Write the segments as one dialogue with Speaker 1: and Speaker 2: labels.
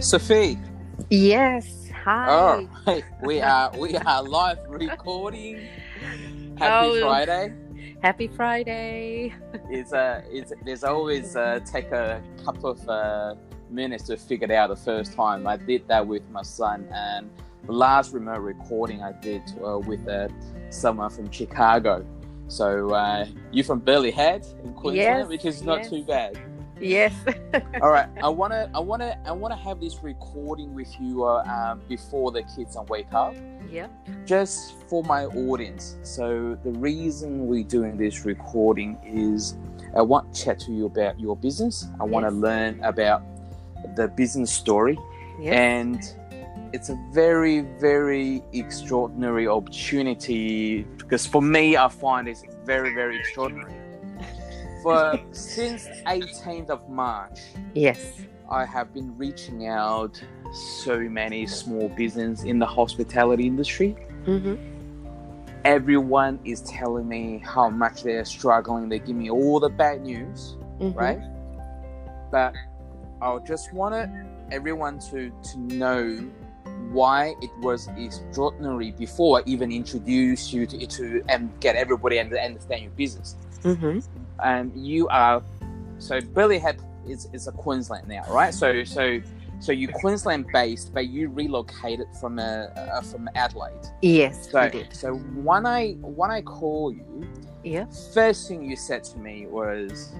Speaker 1: Sophie.
Speaker 2: Yes. Hi.
Speaker 1: Oh, we are we are live recording. Happy
Speaker 2: Oh.
Speaker 1: Friday.
Speaker 2: Happy Friday.
Speaker 1: It's uh, it's there's always uh, take a couple of uh, minutes to figure it out the first time. I did that with my son, and the last remote recording I did uh, with uh, someone from Chicago. So uh, you from Burleigh Head in Queensland,
Speaker 2: Yes,
Speaker 1: which is not
Speaker 2: yes.
Speaker 1: too bad.
Speaker 2: Yes.
Speaker 1: All right, I wanna, I wanna, I wanna have this recording with you uh, um, before the kids wake up,
Speaker 2: Yeah.
Speaker 1: just for my audience. So the reason we're doing this recording is I want to chat to you about your business. I want to
Speaker 2: Yes.
Speaker 1: learn about the business story,
Speaker 2: Yes.
Speaker 1: and it's a very, very extraordinary opportunity because for me, I find it's very, very extraordinary. For since 18th of March,
Speaker 2: yes.
Speaker 1: I have been reaching out so many small business in the hospitality industry.
Speaker 2: Mm-hmm.
Speaker 1: Everyone is telling me how much they're struggling. They give me all the bad news,
Speaker 2: Mm-hmm.
Speaker 1: right? But I just wanted everyone to to know why it was extraordinary before I even introduce you to, to and get everybody to understand your business.
Speaker 2: Mm-hmm.
Speaker 1: And you are so Burleigh Head is, is a Queensland now, right? So so so you Queensland based, but you relocated from uh, uh, from Adelaide.
Speaker 2: Yes,
Speaker 1: So
Speaker 2: did.
Speaker 1: so when I when I call you,
Speaker 2: Yeah.
Speaker 1: first thing you said to me was,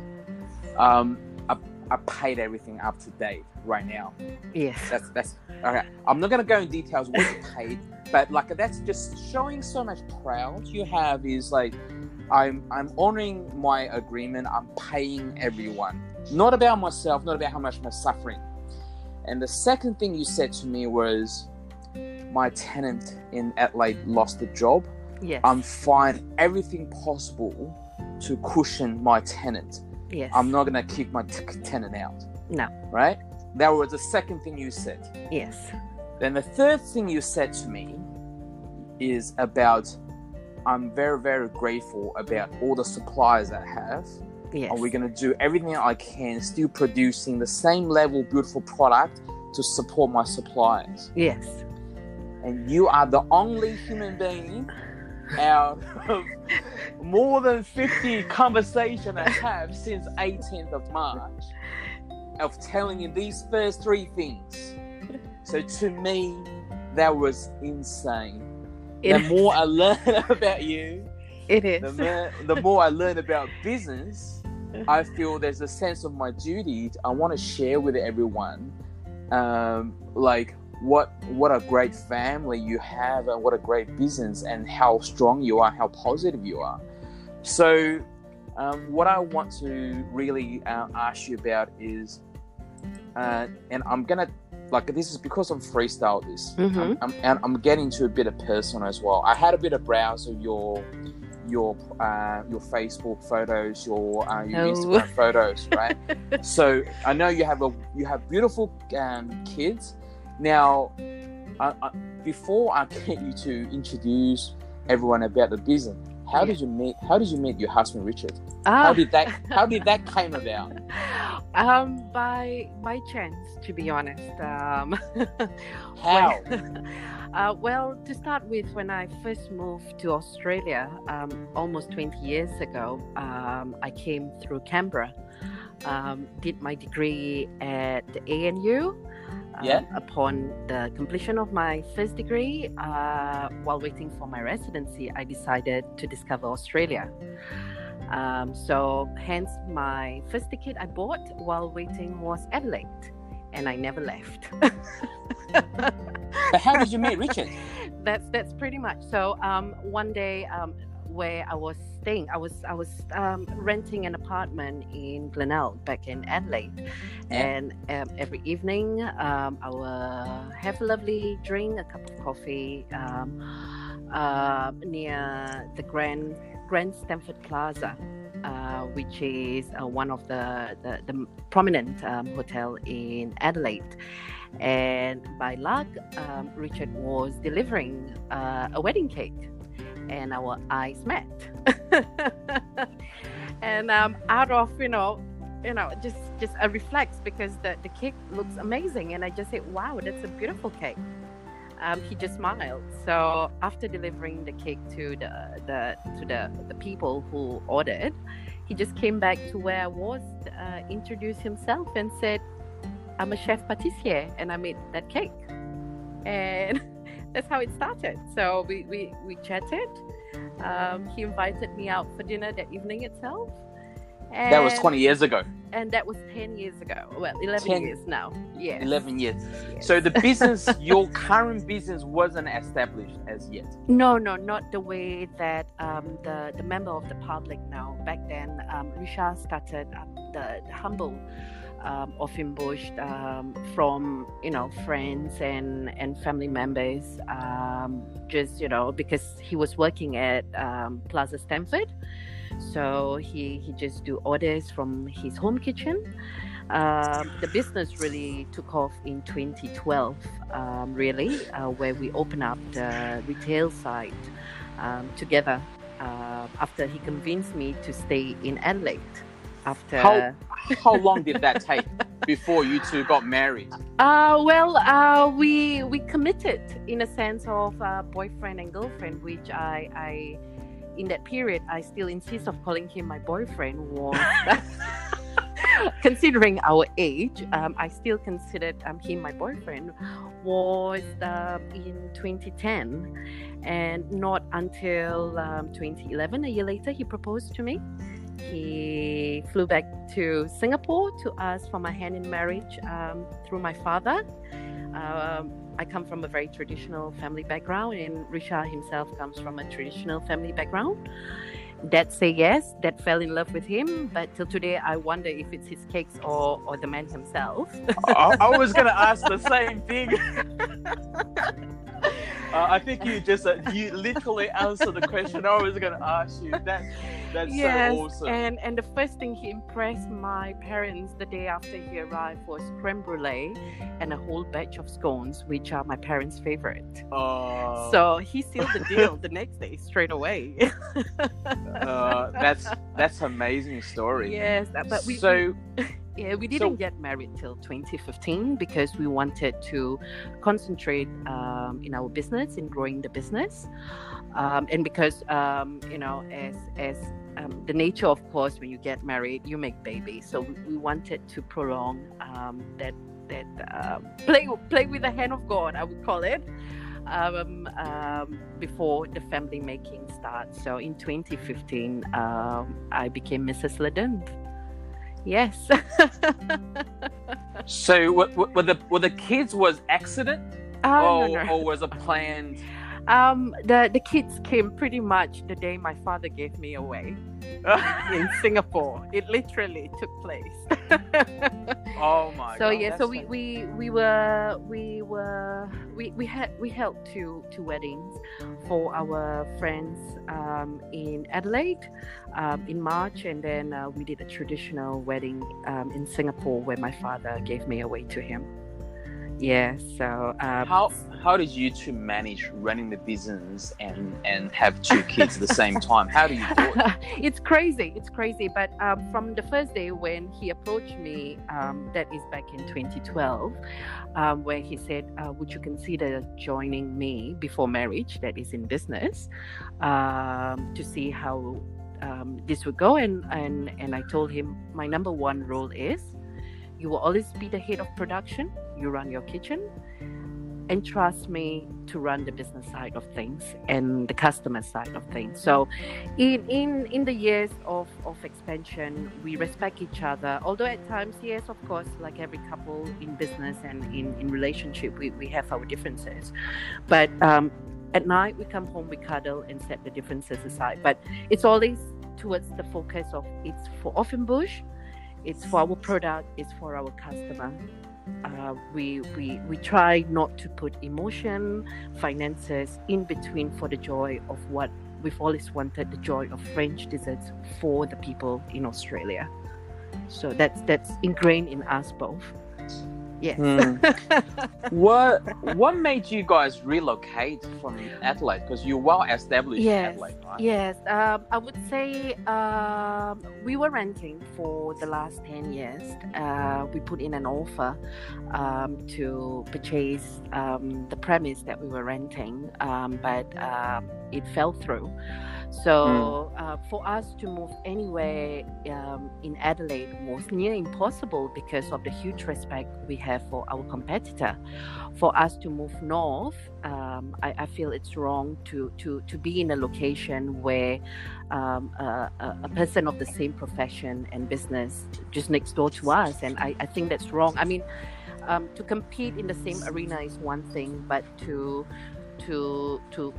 Speaker 1: um, I, I paid everything up to date right now.
Speaker 2: Yes.
Speaker 1: That's that's okay. I'm not gonna go in details what you paid, but like that's just showing so much proud you have is like I'm I'm honoring my agreement. I'm paying everyone, not about myself, not about how much I'm suffering. And the second thing you said to me was, my tenant in Adelaide lost a job.
Speaker 2: Yes.
Speaker 1: I'm fine everything possible to cushion my tenant.
Speaker 2: yes.
Speaker 1: I'm not gonna kick my t- tenant out.
Speaker 2: No.
Speaker 1: Right? That was the second thing you said.
Speaker 2: Yes.
Speaker 1: Then the third thing you said to me is about I'm very, very grateful about all the suppliers I have.
Speaker 2: Yes.
Speaker 1: And we're going to do everything I can, still producing the same level beautiful product to support my suppliers.
Speaker 2: Yes.
Speaker 1: And you are the only human being out of more than 50 conversations I have since 18th of March of telling you these first three things. So to me, that was insane. The more I learn about you,
Speaker 2: it is.
Speaker 1: the more, the more I learn about business, I feel there's a sense of my duty. I want to share with everyone, um, like what what a great family you have, and what a great business, and how strong you are, how positive you are. So, um, what I want to really uh, ask you about is, uh, and I'm gonna like this is because I'm freestyle this.
Speaker 2: Mhm.
Speaker 1: I'm, I'm, and I'm getting to a bit of personal as well. I had a bit of browse of your your uh, your Facebook photos, your uh, your
Speaker 2: Oh.
Speaker 1: Instagram photos, right? so I know you have a you have beautiful um, kids. Now, I, I, before I get you to introduce everyone about the business, how did you meet? How did you meet your husband, Richard? How
Speaker 2: Ah,
Speaker 1: did that How did that came about?
Speaker 2: Um, by by chance, to be honest. Um,
Speaker 1: How?
Speaker 2: uh, well, to start with, when I first moved to Australia um, almost 20 years ago, um, I came through Canberra, um, did my degree at the ANU. Um,
Speaker 1: Yeah.
Speaker 2: Upon the completion of my first degree, uh, while waiting for my residency, I decided to discover Australia. Um, so, hence, my first ticket I bought while waiting was Adelaide, and I never left.
Speaker 1: but how did you meet Richard?
Speaker 2: that's that's pretty much so um one day um where i was staying i was i was um, renting an apartment in glenelg back in adelaide and um, every evening um, i will have a lovely drink a cup of coffee um, uh, near the grand grand stamford plaza uh, which is uh, one of the, the, the prominent um, hotel in Adelaide. And by luck, um, Richard was delivering uh, a wedding cake, and our eyes met. and um, out of you know you know, just just a reflex because the the cake looks amazing, and I just said, "Wow, that's a beautiful cake." Um, he just smiled. So after delivering the cake to the, the to the, the people who ordered, he just came back to where I was, uh, introduced himself, and said, "I'm a chef pâtissier, and I made that cake." And that's how it started. So we we, we chatted. Um, he invited me out for dinner that evening itself.
Speaker 1: And, that was 20 years ago.
Speaker 2: And that was 10 years ago. Well, 11 10, years now. Yeah.
Speaker 1: 11 years. Yes. So the business, your current business wasn't established as yet?
Speaker 2: No, no, not the way that um, the, the member of the public now. Back then, um, Richard started um, the, the humble um, Offenbush um, from you know friends and and family members um, just you know because he was working at um, Plaza Stamford so he he just do orders from his home kitchen. Um, the business really took off in 2012 um, really uh, where we opened up the retail side together uh, after he convinced me to stay in Adelaide after
Speaker 1: how, how long did that take before you two got married?
Speaker 2: Uh, well uh, we we committed in a sense of uh, boyfriend and girlfriend which I, I in that period i still insist of calling him my boyfriend was considering our age um, i still considered um, him my boyfriend was um, in 2010 and not until um, 2011 a year later he proposed to me he flew back to Singapore to ask for my hand in marriage um, through my father. Um, I come from a very traditional family background, and Richard himself comes from a traditional family background. Dad say yes, dad fell in love with him, but till today I wonder if it's his cakes or, or the man himself.
Speaker 1: I, I was gonna ask the same thing. Uh, I think you just uh, you literally answered the question I was going to ask you. That that's yes, so awesome.
Speaker 2: And and the first thing he impressed my parents the day after he arrived was creme brulee and a whole batch of scones, which are my parents' favorite. Uh, so he sealed the deal the next day straight away.
Speaker 1: uh, that's that's amazing story.
Speaker 2: Yes, but we so. Yeah, we didn't so, get married till 2015 because we wanted to concentrate um, in our business, in growing the business, um, and because um, you know, as as um, the nature, of course, when you get married, you make babies. So we wanted to prolong um, that that uh, play play with the hand of God, I would call it. Um, um, before the family making starts. So in 2015, um, I became Mrs. Ledin. Yes.
Speaker 1: so, were, were, the were the kids was accident,
Speaker 2: uh,
Speaker 1: or,
Speaker 2: no, no.
Speaker 1: or was a planned?
Speaker 2: Um, the the kids came pretty much the day my father gave me away in Singapore. It literally took place.
Speaker 1: oh my!
Speaker 2: So
Speaker 1: God,
Speaker 2: yeah, so we, we we were we were we, we had we held two two weddings for our friends um, in Adelaide um, in March, and then uh, we did a traditional wedding um, in Singapore where my father gave me away to him. Yeah. So um,
Speaker 1: how how did you two manage running the business and and have two kids at the same time? How do you do it?
Speaker 2: it's crazy. It's crazy. But um, from the first day when he approached me, um, that is back in 2012, um, where he said, uh, "Would you consider joining me before marriage? That is in business, um, to see how." Um, this would go and, and and I told him my number one role is you will always be the head of production you run your kitchen. And trust me to run the business side of things and the customer side of things. So in in in the years of of expansion we respect each other. Although at times yes of course like every couple in business and in in relationship we, we have our differences. But um, at night we come home we cuddle and set the differences aside. But it's always towards the focus of it's for Offenbush it's for our product it's for our customer uh, we, we, we try not to put emotion, finances in between for the joy of what we've always wanted the joy of French desserts for the people in Australia. So that's that's ingrained in us both. Yes.
Speaker 1: Hmm. what what made you guys relocate from Adelaide? Because you're well established
Speaker 2: Yes,
Speaker 1: in Adelaide, right?
Speaker 2: Yes, um, I would say um, we were renting for the last 10 years. Uh, we put in an offer um, to purchase um, the premise that we were renting, um, but um, it fell through. So uh, for us to move anywhere um, in Adelaide was near impossible because of the huge respect we have for our competitor. For us to move north, um, I, I feel it's wrong to, to, to be in a location where um, a, a, a person of the same profession and business just next door to us. And I, I think that's wrong. I mean, um, to compete in the same arena is one thing, but to to to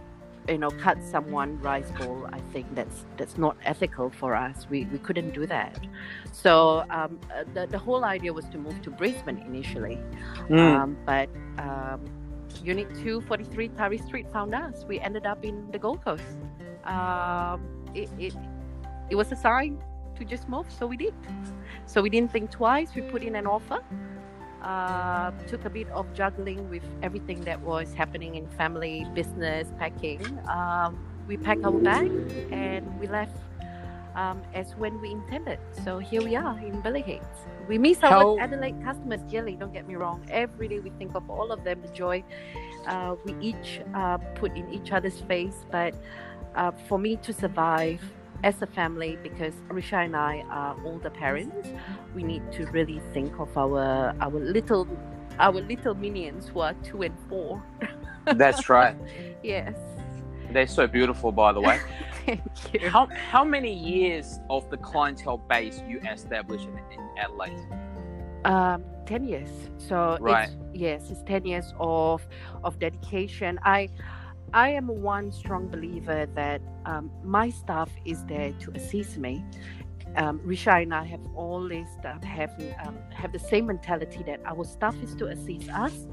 Speaker 2: you know cut someone rice bowl i think that's that's not ethical for us. We we couldn't do that. So um, uh, the, the whole idea was to move to brisbane initially.
Speaker 1: Mm.
Speaker 2: um, but um, unit 243 tari street found us. We ended up in the gold coast. Um, it, it, it was a sign to just move so we did. So we didn't think twice. We put in an offer uh, took a bit of juggling with everything that was happening in family, business, packing. Um, we packed our bag and we left um, as when we intended. So here we are in Burleigh Heads. We miss our
Speaker 1: How-
Speaker 2: Adelaide customers dearly, don't get me wrong. Every day we think of all of them, the joy uh, we each uh, put in each other's face. But uh, for me to survive as a family, because Risha and I are older parents, we need to really think of our our little our little minions who are two and four.
Speaker 1: That's right.
Speaker 2: Yes.
Speaker 1: They're so beautiful, by the way.
Speaker 2: Thank you.
Speaker 1: How how many years of the clientele base you established in, in Adelaide?
Speaker 2: Um, ten years. So
Speaker 1: Right.
Speaker 2: it's, yes, it's ten years of of dedication. I I am one strong believer that um, my staff is there to assist me. Um, Risha and I have always uh, have um, have the same mentality that our staff is to assist us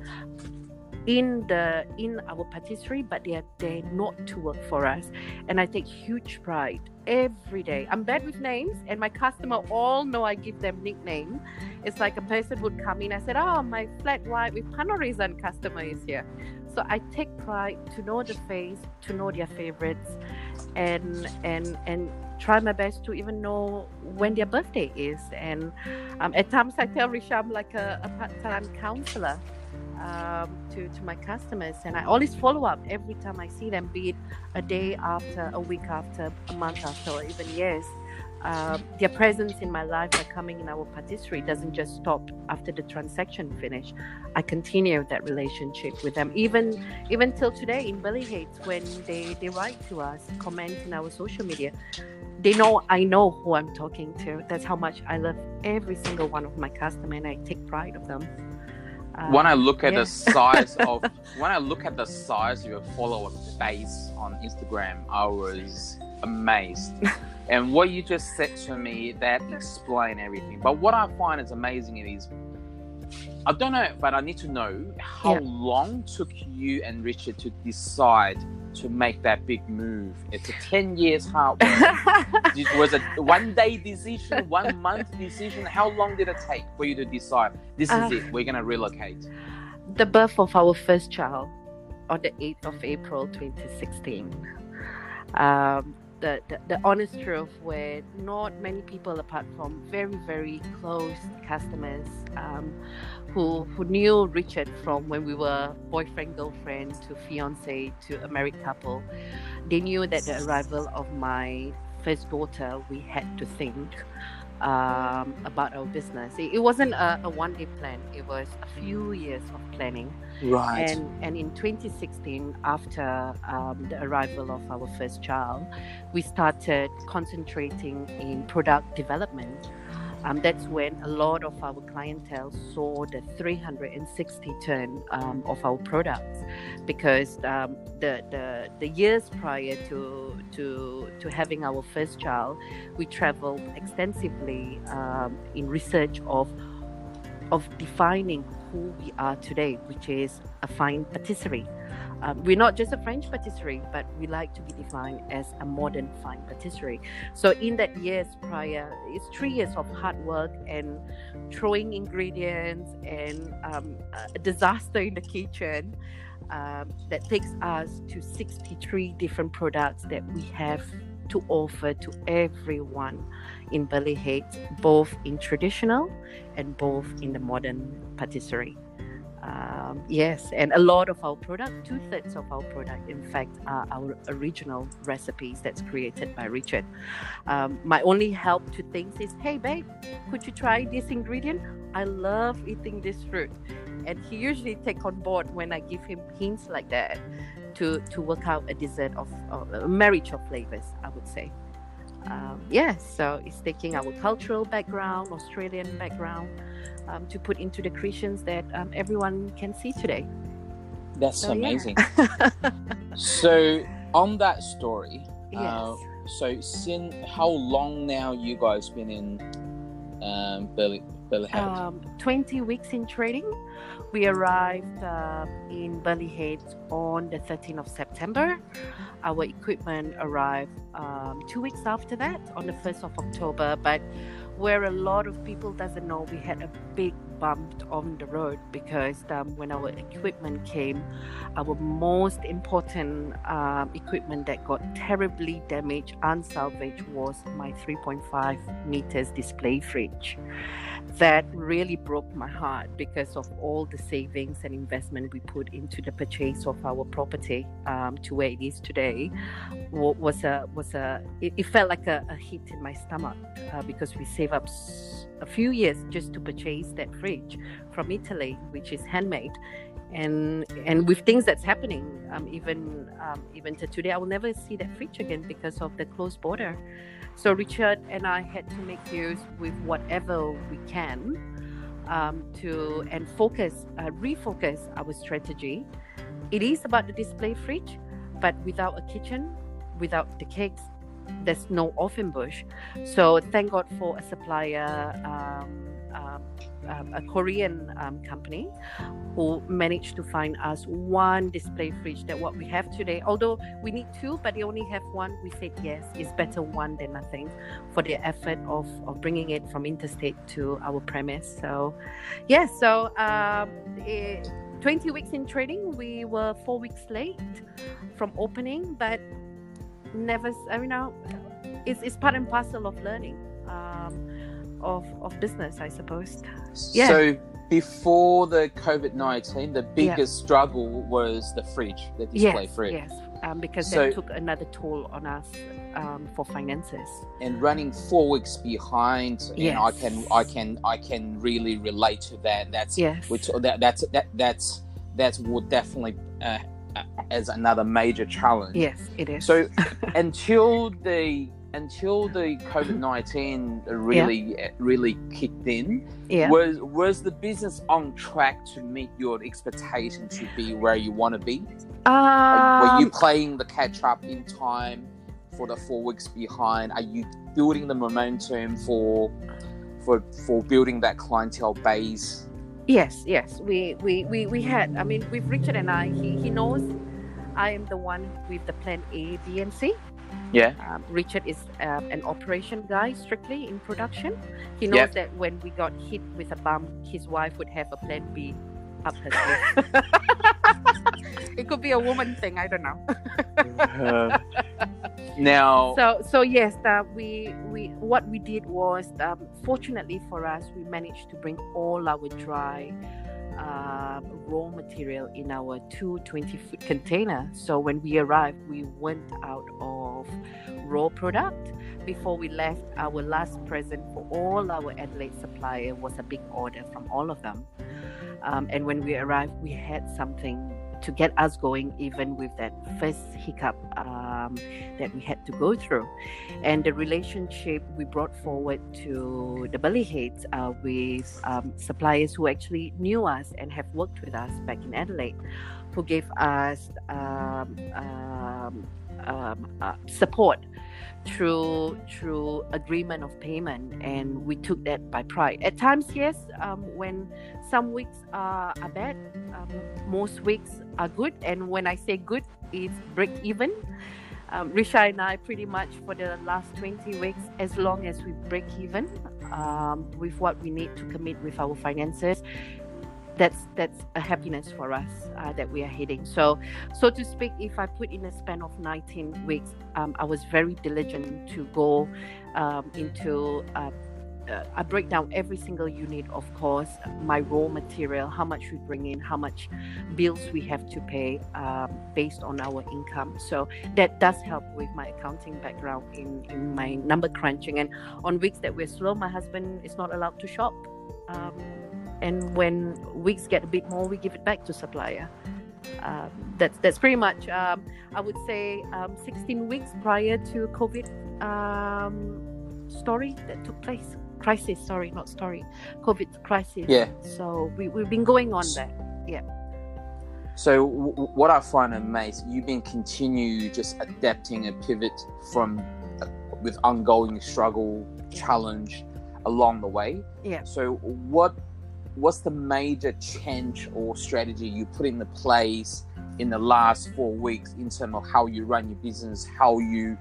Speaker 2: in the in our patisserie, but they are there not to work for us. And I take huge pride every day. I'm bad with names, and my customer all know I give them nickname. It's like a person would come in. I said, "Oh, my flat white with pain au raisin customer is here." So I take pride to know the face, to know their favorites, and and and try my best to even know when their birthday is. And um, at times I tell Risha I'm like a, a part-time counselor um, to to my customers, and I always follow up every time I see them, be it a day after, a week after, a month after, or even years. Um, their presence in my life by coming in our patisserie doesn't just stop after the transaction finish. I continue that relationship with them, even even till today in Burleigh Heads when they, they write to us, comment in our social media. They know I know who I'm talking to. That's how much I love every single one of my customers, and I take pride of them. Um,
Speaker 1: when I look at
Speaker 2: yeah.
Speaker 1: the size of when I look at the size of your follower base on Instagram, I was amazed. and what you just said to me that explain everything. But what I find is amazing is I don't know, but I need to know how
Speaker 2: Yeah.
Speaker 1: long took you and Richard to decide to make that big move. It's a ten years hard work. it was a one day decision, one month decision. How long did it take for you to decide this is
Speaker 2: Uh,
Speaker 1: it? We're gonna relocate.
Speaker 2: the birth of our first child on the 8th of April 2016. Um, the, the, the honest truth where not many people apart from very very close customers um, who who knew Richard from when we were boyfriend girlfriend to fiance to a married couple they knew that the arrival of my first daughter we had to think um, about our business. It, it wasn't a, a one day plan. It was a few years of planning.
Speaker 1: Right.
Speaker 2: and and in 2016 after um, the arrival of our first child we started concentrating in product development um, that's when a lot of our clientele saw the 360 turn um, of our products because um, the, the the years prior to to to having our first child we traveled extensively um, in research of of defining who we are today, which is a fine patisserie. Um, we're not just a French patisserie, but we like to be defined as a modern fine patisserie. So in that years prior, it's three years of hard work and throwing ingredients and um, a disaster in the kitchen um, that takes us to 63 different products that we have to offer to everyone in Burleigh Head, both in traditional and both in the modern patisserie. Um, yes, and a lot of our product, two thirds of our product, in fact, are our original recipes that's created by Richard. Um, my only help to things is, hey, babe, could you try this ingredient? I love eating this fruit, and he usually take on board when I give him hints like that to to work out a dessert of, of a marriage of flavors. I would say. Um, yes, yeah, so it's taking our cultural background, Australian background, um, to put into the creations that um, everyone can see today.
Speaker 1: That's so, amazing. Yeah. so, on that story,
Speaker 2: yes. Uh,
Speaker 1: so since how long now you guys been in um, Burleigh Head?
Speaker 2: Um, 20 weeks in trading. We arrived uh, in Head on the 13th of September. Our equipment arrived um, two weeks after that, on the 1st of October. But where a lot of people doesn't know we had a big bump on the road because um, when our equipment came our most important um, equipment that got terribly damaged and unsalvaged was my 3.5 meters display fridge that really broke my heart because of all the savings and investment we put into the purchase of our property um, to where it is today was a was a it, it felt like a, a, hit in my stomach uh, because we saved up a few years just to purchase that fridge from Italy which is handmade. And and with things that's happening um, even um, even to today I will never see that fridge again because of the closed border so Richard and I had to make use with whatever we can um, to and focus, uh, refocus our strategy. It is about the display fridge, but without a kitchen, without the cakes, there's no Offenbush. So thank God for a supplier. Um, um, um, a Korean um, company who managed to find us one display fridge that what we have today. Although we need two, but they only have one. We said yes, it's better one than nothing for the effort of, of bringing it from interstate to our premise. So, yeah, so um, it, 20 weeks in trading, we were four weeks late from opening, but never, you know, it's, it's part and parcel of learning. Um, of, of business, I suppose.
Speaker 1: Yeah. So before the COVID nineteen, the biggest yeah. struggle was the fridge, the display
Speaker 2: yes,
Speaker 1: fridge.
Speaker 2: Yes, um, because so, that took another toll on us um, for finances.
Speaker 1: And running four weeks behind, yes. and I can, I can, I can really relate to that. That's
Speaker 2: yes.
Speaker 1: which that that's that that's that's would definitely. Uh, as another major challenge.
Speaker 2: Yes, it is.
Speaker 1: So until the until the COVID nineteen really yeah. really kicked in,
Speaker 2: yeah.
Speaker 1: was was the business on track to meet your expectation to be where you want to be?
Speaker 2: Um,
Speaker 1: were you playing the catch up in time for the four weeks behind? Are you building the momentum for for for building that clientele base?
Speaker 2: Yes, yes. We we we, we had. I mean, with Richard and I, he he knows I am the one with the plan A, B, and C.
Speaker 1: Yeah.
Speaker 2: Um, Richard is um, an operation guy strictly in production. He knows that when we got hit with a bump, his wife would have a plan B up her sleeve. it could be a woman thing. I don't know.
Speaker 1: uh, now.
Speaker 2: So so yes, uh, we we what we did was um, fortunately for us, we managed to bring all our dry uh, raw material in our 220 foot container. So when we arrived, we went out of raw product. Before we left, our last present for all our Adelaide supplier was a big order from all of them. Um, and when we arrived, we had something to get us going, even with that first hiccup um, that we had to go through. And the relationship we brought forward to the Burleigh Heads uh, with um, suppliers who actually knew us and have worked with us back in Adelaide, who gave us um, um, um uh, support through through agreement of payment, and we took that by pride. At times, yes, um, when some weeks are, are bad, um, most weeks are good, and when I say good, it's break even. Um, Risha and I pretty much for the last 20 weeks, as long as we break even um, with what we need to commit with our finances, that's that's a happiness for us uh, that we are hitting. So, so to speak, if I put in a span of 19 weeks, um, I was very diligent to go um, into. Uh, uh, I break down every single unit, of course, my raw material, how much we bring in, how much bills we have to pay um, based on our income. So that does help with my accounting background in, in my number crunching. And on weeks that we're slow, my husband is not allowed to shop. Um, and when weeks get a bit more, we give it back to supplier. Um, that's that's pretty much. Um, I would say um, 16 weeks prior to COVID um, story that took place. Crisis, sorry, not story. COVID crisis.
Speaker 1: Yeah.
Speaker 2: So we we've been going on that. Yeah.
Speaker 1: So w- what I find amazing, you've been continue just adapting and pivot from uh, with ongoing struggle, challenge along the way.
Speaker 2: Yeah.
Speaker 1: So what what's the major change or strategy you put into place in the last four weeks in terms of how you run your business, how you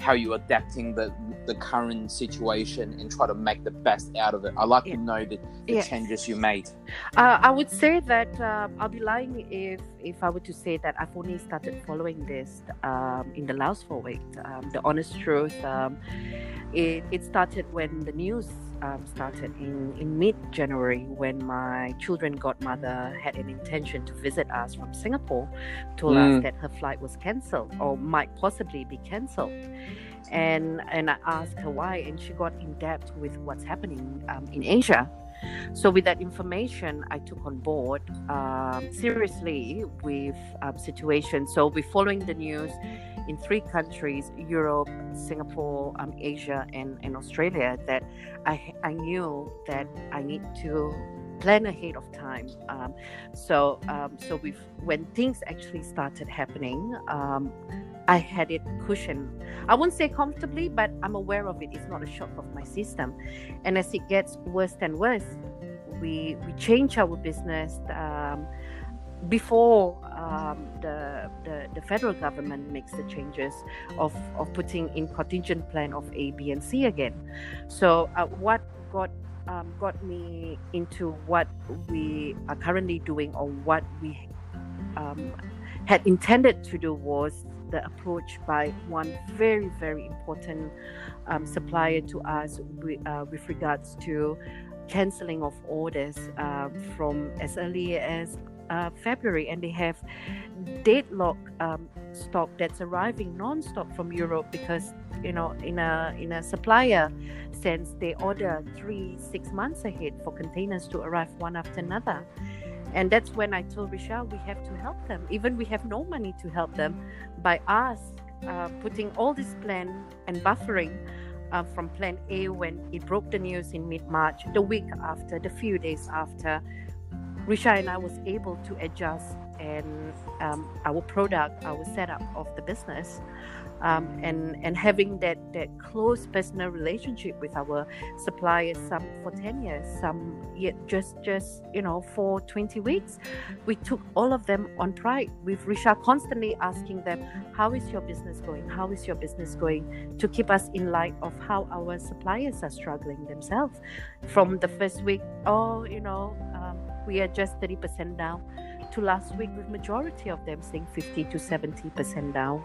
Speaker 1: how you're adapting the the current situation and try to make the best out of it. I like
Speaker 2: Yeah.
Speaker 1: to know the, the
Speaker 2: Yes.
Speaker 1: changes you made.
Speaker 2: Uh, I would say that um, I'll be lying if if I were to say that I've only started following this um, in the last four weeks. Um, the honest truth, um, it, it started when the news um, started in, in mid January when my children godmother had an intention to visit us from Singapore, told
Speaker 1: Mm.
Speaker 2: us that her flight was cancelled or might possibly be cancelled. And and I asked her why, and she got in depth with what's happening um, in Asia. So with that information, I took on board um, seriously with um, situations. So we're following the news in three countries: Europe, Singapore, um, Asia, and, and Australia. That I I knew that I need to plan ahead of time. Um, so um, so with when things actually started happening. I had it cushioned. I won't say comfortably, but I'm aware of it. It's not a shock of my system. And as it gets worse and worse, we we change our business um, before um, the, the the federal government makes the changes of of putting in contingent plan of A, B, and C again. So uh, what got um, got me into what we are currently doing or what we um, had intended to do was the approach by one very very important um, supplier to us with, uh, with regards to canceling of orders uh, from as early as uh, February, and they have deadlock um, stock that's arriving non-stop from Europe because you know in a in a supplier sense they order three six months ahead for containers to arrive one after another. And that's when I told Richelle we have to help them. Even we have no money to help them by us uh, putting all this plan and buffering uh, from plan A when it broke the news in mid March, the week after, the few days after, Risha and I was able to adjust and um, our product, our setup of the business, um, and and having that that close personal relationship with our suppliers, some for ten years, some yet just just you know for twenty weeks, we took all of them on pride. With Risha constantly asking them, "How is your business going? How is your business going?" To keep us in light of how our suppliers are struggling themselves. From the first week, oh, you know, um, we are just thirty percent down to last week with majority of them saying 50 to 70% down.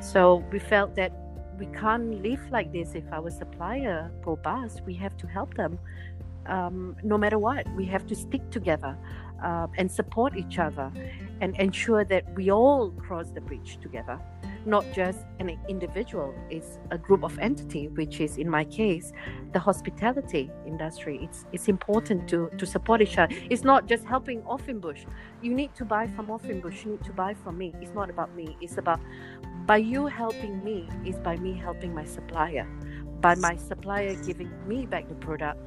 Speaker 2: So we felt that we can't live like this if our supplier go bust. We have to help them um, no matter what. We have to stick together uh, and support each other and ensure that we all cross the bridge together not just an individual it's a group of entity which is in my case the hospitality industry. It's it's important to to support each other. It's not just helping Offenbush you need to buy from Offenbush you need to buy from me. It's not about me. It's about by you helping me is by me helping my supplier. By my supplier giving me back the product.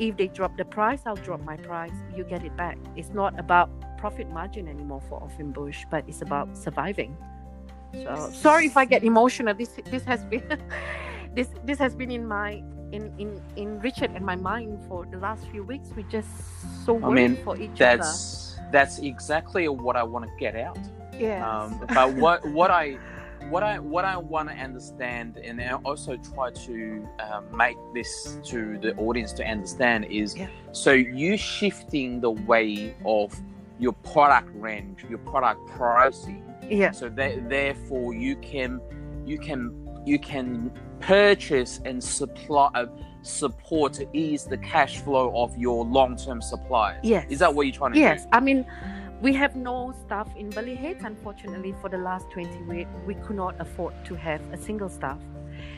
Speaker 2: If they drop the price i'll drop my price. You get it back. It's not about profit margin anymore for Offenbush but it's about surviving So sorry if I get emotional. This this has been this this has been in my in in in Richard and my mind for the last few weeks. We just so worried
Speaker 1: I mean,
Speaker 2: for each
Speaker 1: that's that's exactly what I want to get out.
Speaker 2: Yeah.
Speaker 1: Um, but what what I what I what I want to understand and I also try to um, make this to the audience to understand is
Speaker 2: Yeah.
Speaker 1: so you shifting the way of your product range, your product pricing.
Speaker 2: Yeah.
Speaker 1: So therefore you can you can you can purchase and supply uh, support to ease the cash flow of your long term suppliers.
Speaker 2: Yes.
Speaker 1: Is that what you're trying to
Speaker 2: Yes,
Speaker 1: do?
Speaker 2: I mean, we have no staff in Burleigh Heads. Unfortunately, for the last 20 we we could not afford to have a single staff.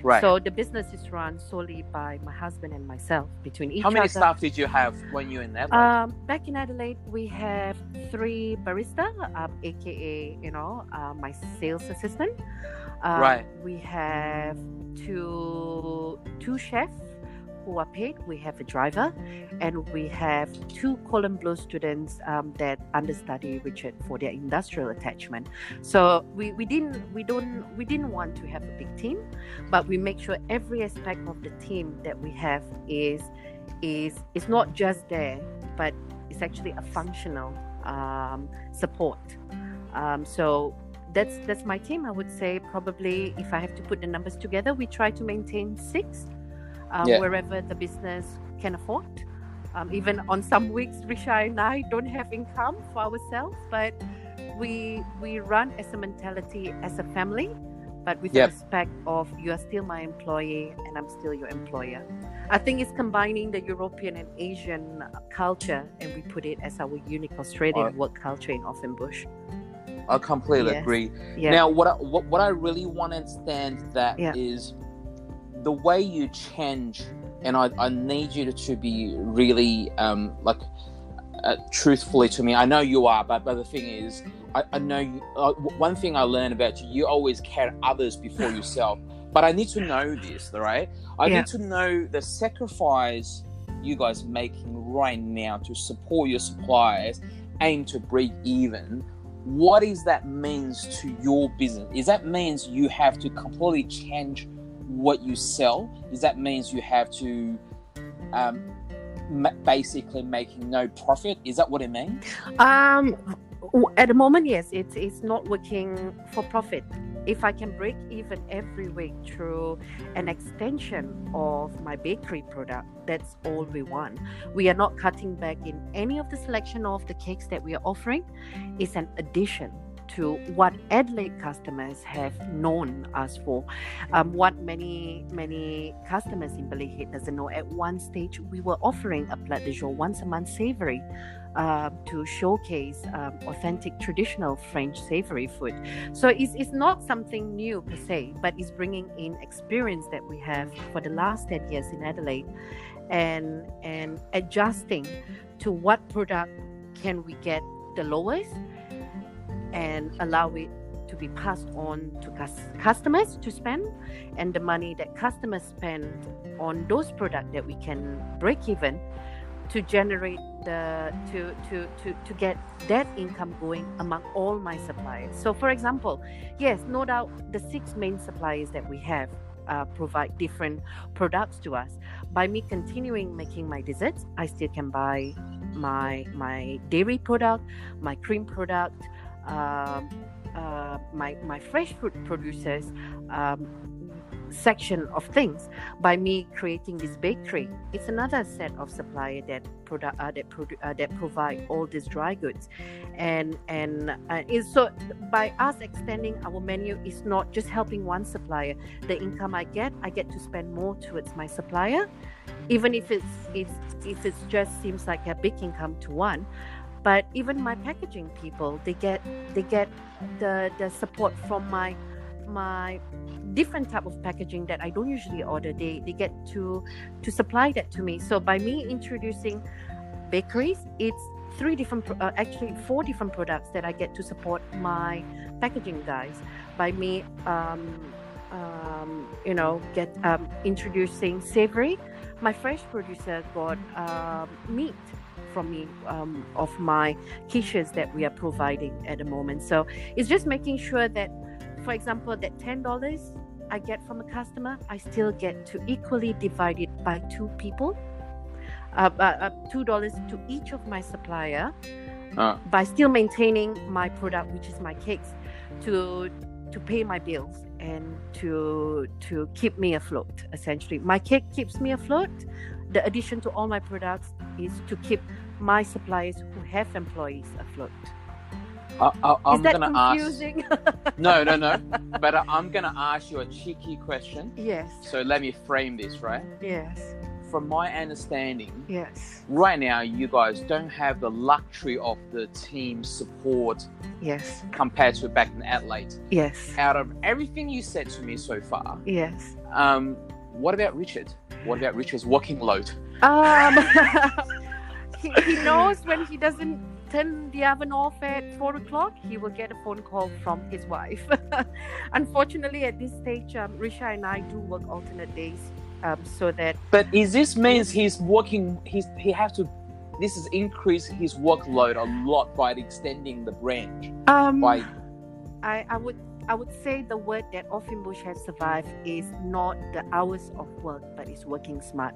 Speaker 1: Right.
Speaker 2: So the business is run solely by my husband and myself between each
Speaker 1: How many
Speaker 2: other.
Speaker 1: staff did you have when you were in Adelaide?
Speaker 2: Um, back in Adelaide, we have three barista, um, aka you know uh, my sales assistant. Um,
Speaker 1: Right.
Speaker 2: We have two two chefs who are paid. We have a driver, and we have two Cordon Bleu students um, that understudy Richard for their industrial attachment. So we, we didn't we don't we didn't want to have a big team, but we make sure every aspect of the team that we have is is is not just there, but it's actually a functional um, support. Um, so that's that's my team. I would say probably if I have to put the numbers together, we try to maintain six uh,
Speaker 1: Yeah.
Speaker 2: wherever the business can afford. Um, even on some weeks, Risha and I don't have income for ourselves, but we we run as a mentality as a family, but with
Speaker 1: Yep.
Speaker 2: the respect of you are still my employee and I'm still your employer. I think it's combining the European and Asian culture, and we put it as our unique Australian work culture in Offenbush.
Speaker 1: I completely
Speaker 2: Yes.
Speaker 1: agree.
Speaker 2: Yeah.
Speaker 1: Now, what I, what, what I really want to understand that is
Speaker 2: Yeah.
Speaker 1: The way you change, and I, I need you to, to be really um, like uh, truthfully to me. I know you are, but but the thing is, I, I know you, uh, one thing I learned about you. You always care others before yourself. But I need to know this, right? I
Speaker 2: Yeah.
Speaker 1: need to know the sacrifice you guys are making right now to support your suppliers, aim to break even what is that means to your business is that means you have to completely change what you sell is that means you have to um, ma- basically making no profit is that what it means
Speaker 2: Um, at the moment, yes, it's it's not working for profit. If I can break even every week through an extension of my bakery product, that's all we want. We are not cutting back in any of the selection of the cakes that we are offering. It's an addition to what Adelaide customers have known us for. Um, what many many customers in Burleigh Head doesn't know. At one stage, we were offering a plat de jour once a month savory um, to showcase um, authentic traditional French savory food. So it's, it's not something new per se, but it's bringing in experience that we have for the last 10 years in Adelaide and, and adjusting to what product can we get the lowest and allow it to be passed on to customers to spend and the money that customers spend on those products that we can break even to generate the to to to to get that income going among all my suppliers. So for example yes no doubt the six main suppliers that we have uh, provide different products to us. By me continuing making my desserts i still can buy my my dairy product my cream product my my fresh fruit producers um, section of things by me creating this bakery. It's another set of supplier that product uh, that produ- uh, that provide all these dry goods. And and uh, so by us extending our menu is not just helping one supplier. The income i get i get to spend more towards my supplier. Even if it's it's if it just seems like a big income to one but even my packaging people they get they get the the support from my my different type of packaging that I don't usually order. They they get to to supply that to me. So by me introducing bakeries it's three different uh, actually four different products that I get to support my packaging guys. By me um, um, you know get um, introducing savory my fresh producer got um, meat from me um, of my quiches that we are providing at the moment so it's just making sure that for example, that ten dollars I get from a customer, I still get to equally divide it by two people, uh, uh, uh, two dollars to each of my supplier,
Speaker 1: Uh.
Speaker 2: by still maintaining my product, which is my cakes, to to pay my bills and to to keep me afloat. Essentially, my cake keeps me afloat. The addition to all my products is to keep my suppliers who have employees afloat.
Speaker 1: I,
Speaker 2: is that
Speaker 1: gonna ask.
Speaker 2: confusing?
Speaker 1: No, no, no. but I, I'm gonna ask you a cheeky question.
Speaker 2: yes.
Speaker 1: So let me frame this right.
Speaker 2: Yes.
Speaker 1: From my understanding,
Speaker 2: Yes.
Speaker 1: right now you guys don't have the luxury of the team support
Speaker 2: Yes.
Speaker 1: compared to back in Adelaide.
Speaker 2: Yes.
Speaker 1: Out of everything you said to me so far,
Speaker 2: Yes.
Speaker 1: um, what about Richard? What about Richard's working load?
Speaker 2: Um, he, he knows when he doesn't turn the oven off at four o'clock, he will get a phone call from his wife. Unfortunately, at this stage, um, Risha and I do work alternate days, um, so that
Speaker 1: But is this means he's working? He's he has to. This has increased his workload a lot by extending the branch.
Speaker 2: um,
Speaker 1: By
Speaker 2: I, I would I would say the word that Bush has survived is not the hours of work, but is working smart.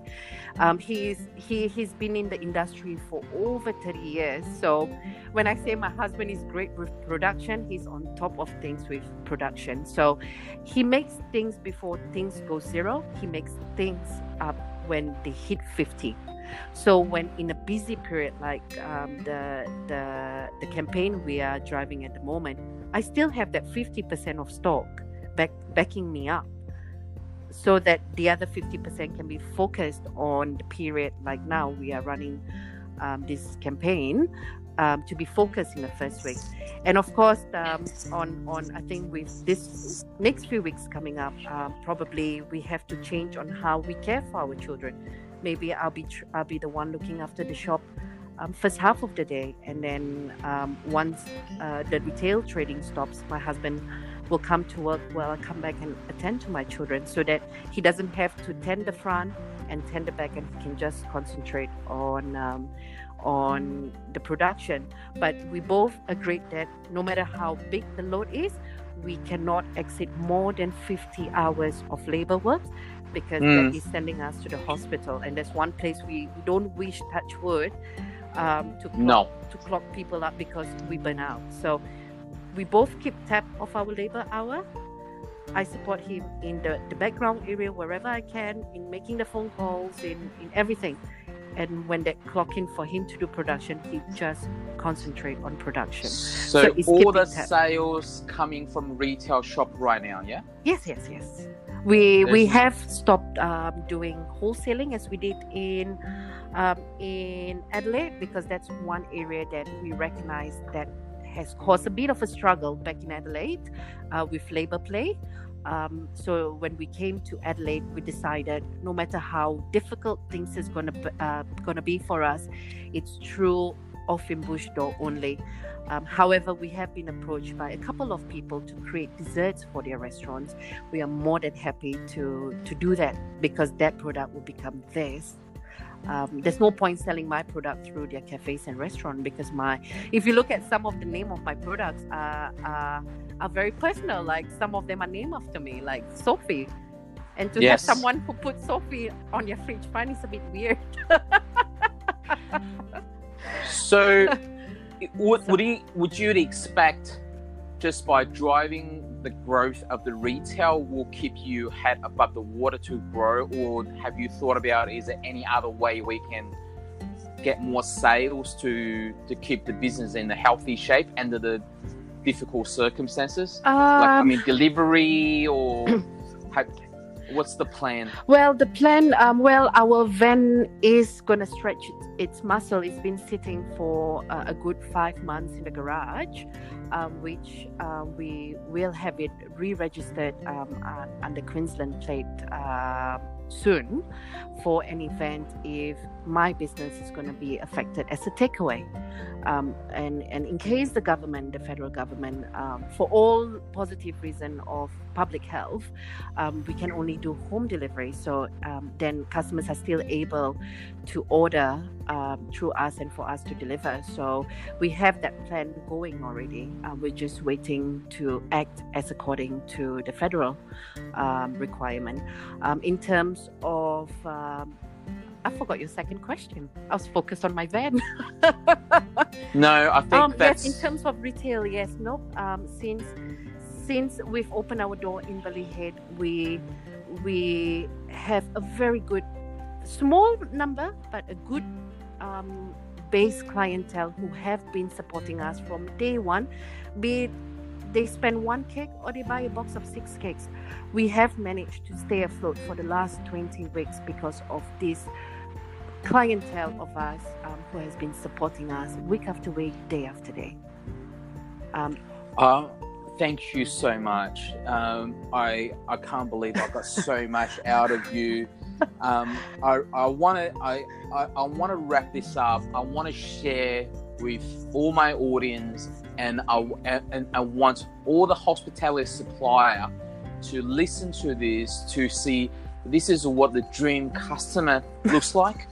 Speaker 2: Um, he's he he's been in the industry for over 30 years. So when I say my husband is great with production, he's on top of things with production. So he makes things before things go zero. He makes things up when they hit 50. So when in a busy period like um, the the the campaign we are driving at the moment, I still have that 50% of stock back backing me up, so that the other 50% can be focused on the period like now we are running um, this campaign um, to be focused in the first week, and of course um, on on I think with this next few weeks coming up, um, probably we have to change on how we care for our children maybe I'll be tr- I'll be the one looking after the shop um, first half of the day, and then um, once uh, the retail trading stops, my husband will come to work while I come back and attend to my children, so that he doesn't have to tend the front and tend the back, and he can just concentrate on. Um, on the production, but we both agreed that no matter how big the load is, we cannot exceed more than 50 hours of labor work because
Speaker 1: Mm.
Speaker 2: that is sending us to the hospital. And there's one place we, we don't wish touch wood um, to clock,
Speaker 1: no,
Speaker 2: to clock people up because we burn out. So we both keep tab of our labor hour. I support him in the, the background area wherever I can in making the phone calls in, in everything and when that clock in for him to do production he just concentrate on production
Speaker 1: so,
Speaker 2: So
Speaker 1: all the
Speaker 2: tab.
Speaker 1: sales coming from retail shop right now, yeah.
Speaker 2: Yes, yes, yes. We we have stopped um, doing wholesaling as we did in um, in Adelaide because that's one area that we recognize that has caused a bit of a struggle back in Adelaide uh, with labor play. Um, so when we came to Adelaide, we decided no matter how difficult things is gonna uh, gonna be for us, it's through Offenbush door only. Um, however, we have been approached by a couple of people to create desserts for their restaurants. We are more than happy to to do that because that product will become theirs. Um, there's no point selling my product through their cafes and restaurant because my if you look at some of the name of my products are, are are very personal. Like some of them are named after me like Sophie. And to
Speaker 1: Yes.
Speaker 2: have someone who put Sophie on your fridge find is a bit weird.
Speaker 1: So, would would, he, would you expect just by driving the growth of the retail will keep you head above the water to grow, or have you thought about is there any other way we can get more sales to to keep the business in a healthy shape under the difficult circumstances? like I
Speaker 2: Um,
Speaker 1: mean, delivery or have, what's the plan?
Speaker 2: Well, the plan, um, well, our van is going to stretch its, muscle. It's been sitting for uh, a good five months in the garage, um, which uh, we will have it re registered um, uh, under Queensland plate uh, soon for an event if my business is going to be affected as a takeaway. Um, and, and in case the government, the federal government, um, for all positive reason of public health, um, we can only do home delivery. So um, then customers are still able to order um, through us and for us to deliver. So we have that plan going already. Uh, we're just waiting to act as according to the federal requirement. in terms of I forgot your second question. I was focused on my van.
Speaker 1: no, I think um, that's...
Speaker 2: yes. In terms of retail, yes, nope. Um, since since we've opened our door in Head, we we have a very good small number, but a good um, base clientele who have been supporting us from day one. Be it they spend one cake or they buy a box of six cakes. We have managed to stay afloat for the last 20 weeks because of this clientele of us um, who has been supporting us week after week, day after day. Um,
Speaker 1: uh, thank you so much. Um, I I can't believe I got so much out of you. Um, I I want to I, I, I want to wrap this up. I want to share with all my audience, and I and I want all the hospitality supplier to listen to this to see this is what the dream customer looks like.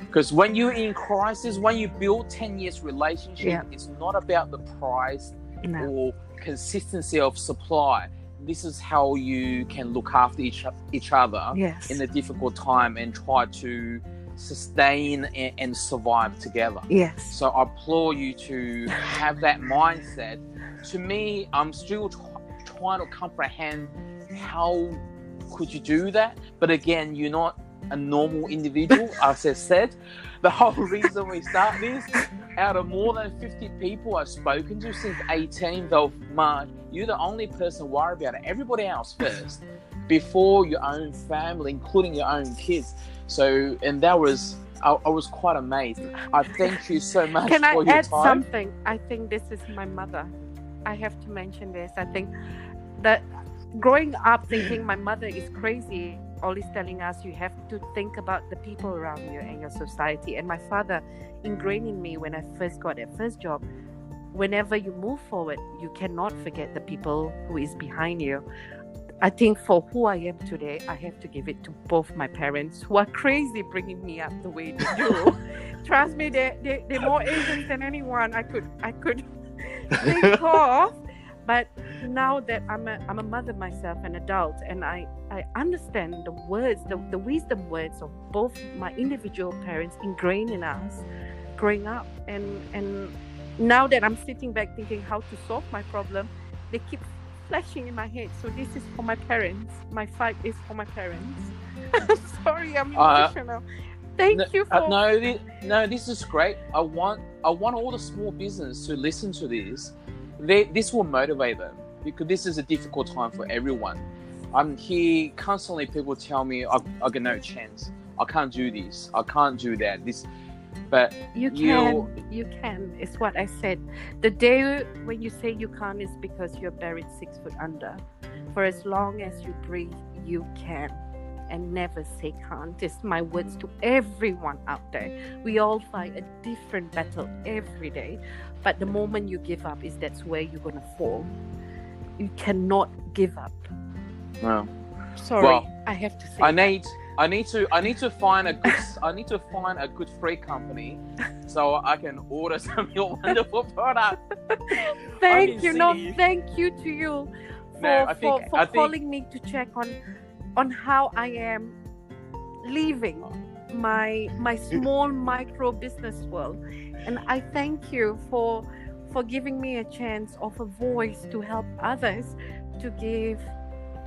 Speaker 1: Because when you're in crisis, when you build 10 years relationship, yeah. it's not about the price no. or consistency of supply. This is how you can look after each, each other
Speaker 2: yes.
Speaker 1: in a difficult time and try to sustain and, and survive together.
Speaker 2: Yes.
Speaker 1: So I applaud you to have that mindset. To me, I'm still t- trying to comprehend how could you do that? But again, you're not a normal individual, as I said. The whole reason we start this, out of more than 50 people I've spoken to since 18th of March, you're the only person worried about it. Everybody else first, before your own family, including your own kids. So, and that was, I, I was quite amazed. I thank you so much
Speaker 2: Can
Speaker 1: I
Speaker 2: add
Speaker 1: time.
Speaker 2: something? I think this is my mother. I have to mention this. I think that growing up thinking my mother is crazy always telling us you have to think about the people around you and your society. And my father ingrained in me when i first got that first job whenever you move forward you cannot forget the people who is behind you. I think for who i am today i have to give it to both my parents who are crazy bringing me up the way they do. Trust me they, they, they're more asians than anyone i could i could think of. But now that I'm a, I'm a mother myself, an adult, and I, I understand the words, the, the wisdom words of both my individual parents ingrained in us growing up. And, and now that I'm sitting back thinking how to solve my problem, they keep flashing in my head. So this is for my parents. My fight is for my parents. Sorry, I'm uh, emotional. Uh, Thank
Speaker 1: no,
Speaker 2: you for...
Speaker 1: uh, no, this, no, this is great. I want I want all the small business to listen to this they, this will motivate them because this is a difficult time for everyone. I'm here constantly. People tell me I, I got no chance. I can't do this. I can't do that. This, but
Speaker 2: you can. You can. It's what I said. The day when you say you can't is because you're buried six foot under. For as long as you breathe, you can and never say can't It's my words to everyone out there. We all fight a different battle every day, but the moment you give up is that's where you're gonna fall. You cannot give up.
Speaker 1: Well,
Speaker 2: sorry, well, I have to say.
Speaker 1: I need. I need to I need to find a good I need to find a good free company so I can order some of your wonderful product.
Speaker 2: thank you, no, thank you to you for, no, think, for, for calling me to check on on how I am leaving my my small micro business world and I thank you for for giving me a chance of a voice to help others to give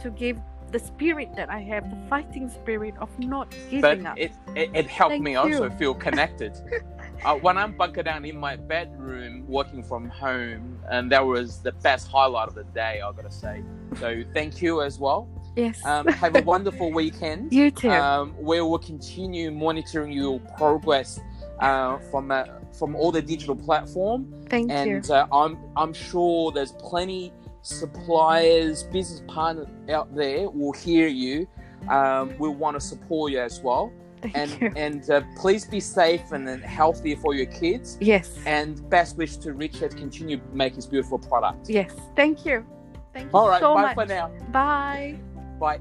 Speaker 2: to give the spirit that I have, the fighting spirit of not giving
Speaker 1: but
Speaker 2: up.
Speaker 1: It, it, it helped Thank me you. also feel connected. uh, when I'm bunkered down in my bedroom working from home, and that was the best highlight of the day, I've gotta say. So thank you as well.
Speaker 2: Yes.
Speaker 1: Um, have a wonderful weekend.
Speaker 2: You too.
Speaker 1: Um, we will continue monitoring your progress uh, from uh, from all the digital platform.
Speaker 2: Thank
Speaker 1: and,
Speaker 2: you.
Speaker 1: And uh, I'm I'm sure there's plenty suppliers, business partners out there will hear you. Um, we'll want to support you as well.
Speaker 2: Thank
Speaker 1: and
Speaker 2: you.
Speaker 1: and uh, please be safe and, and healthy for your kids.
Speaker 2: Yes.
Speaker 1: And best wish to Richard continue make his beautiful product.
Speaker 2: yes. Thank you. Thank you
Speaker 1: All right,
Speaker 2: so
Speaker 1: bye
Speaker 2: much.
Speaker 1: for now.
Speaker 2: Bye.
Speaker 1: Bye.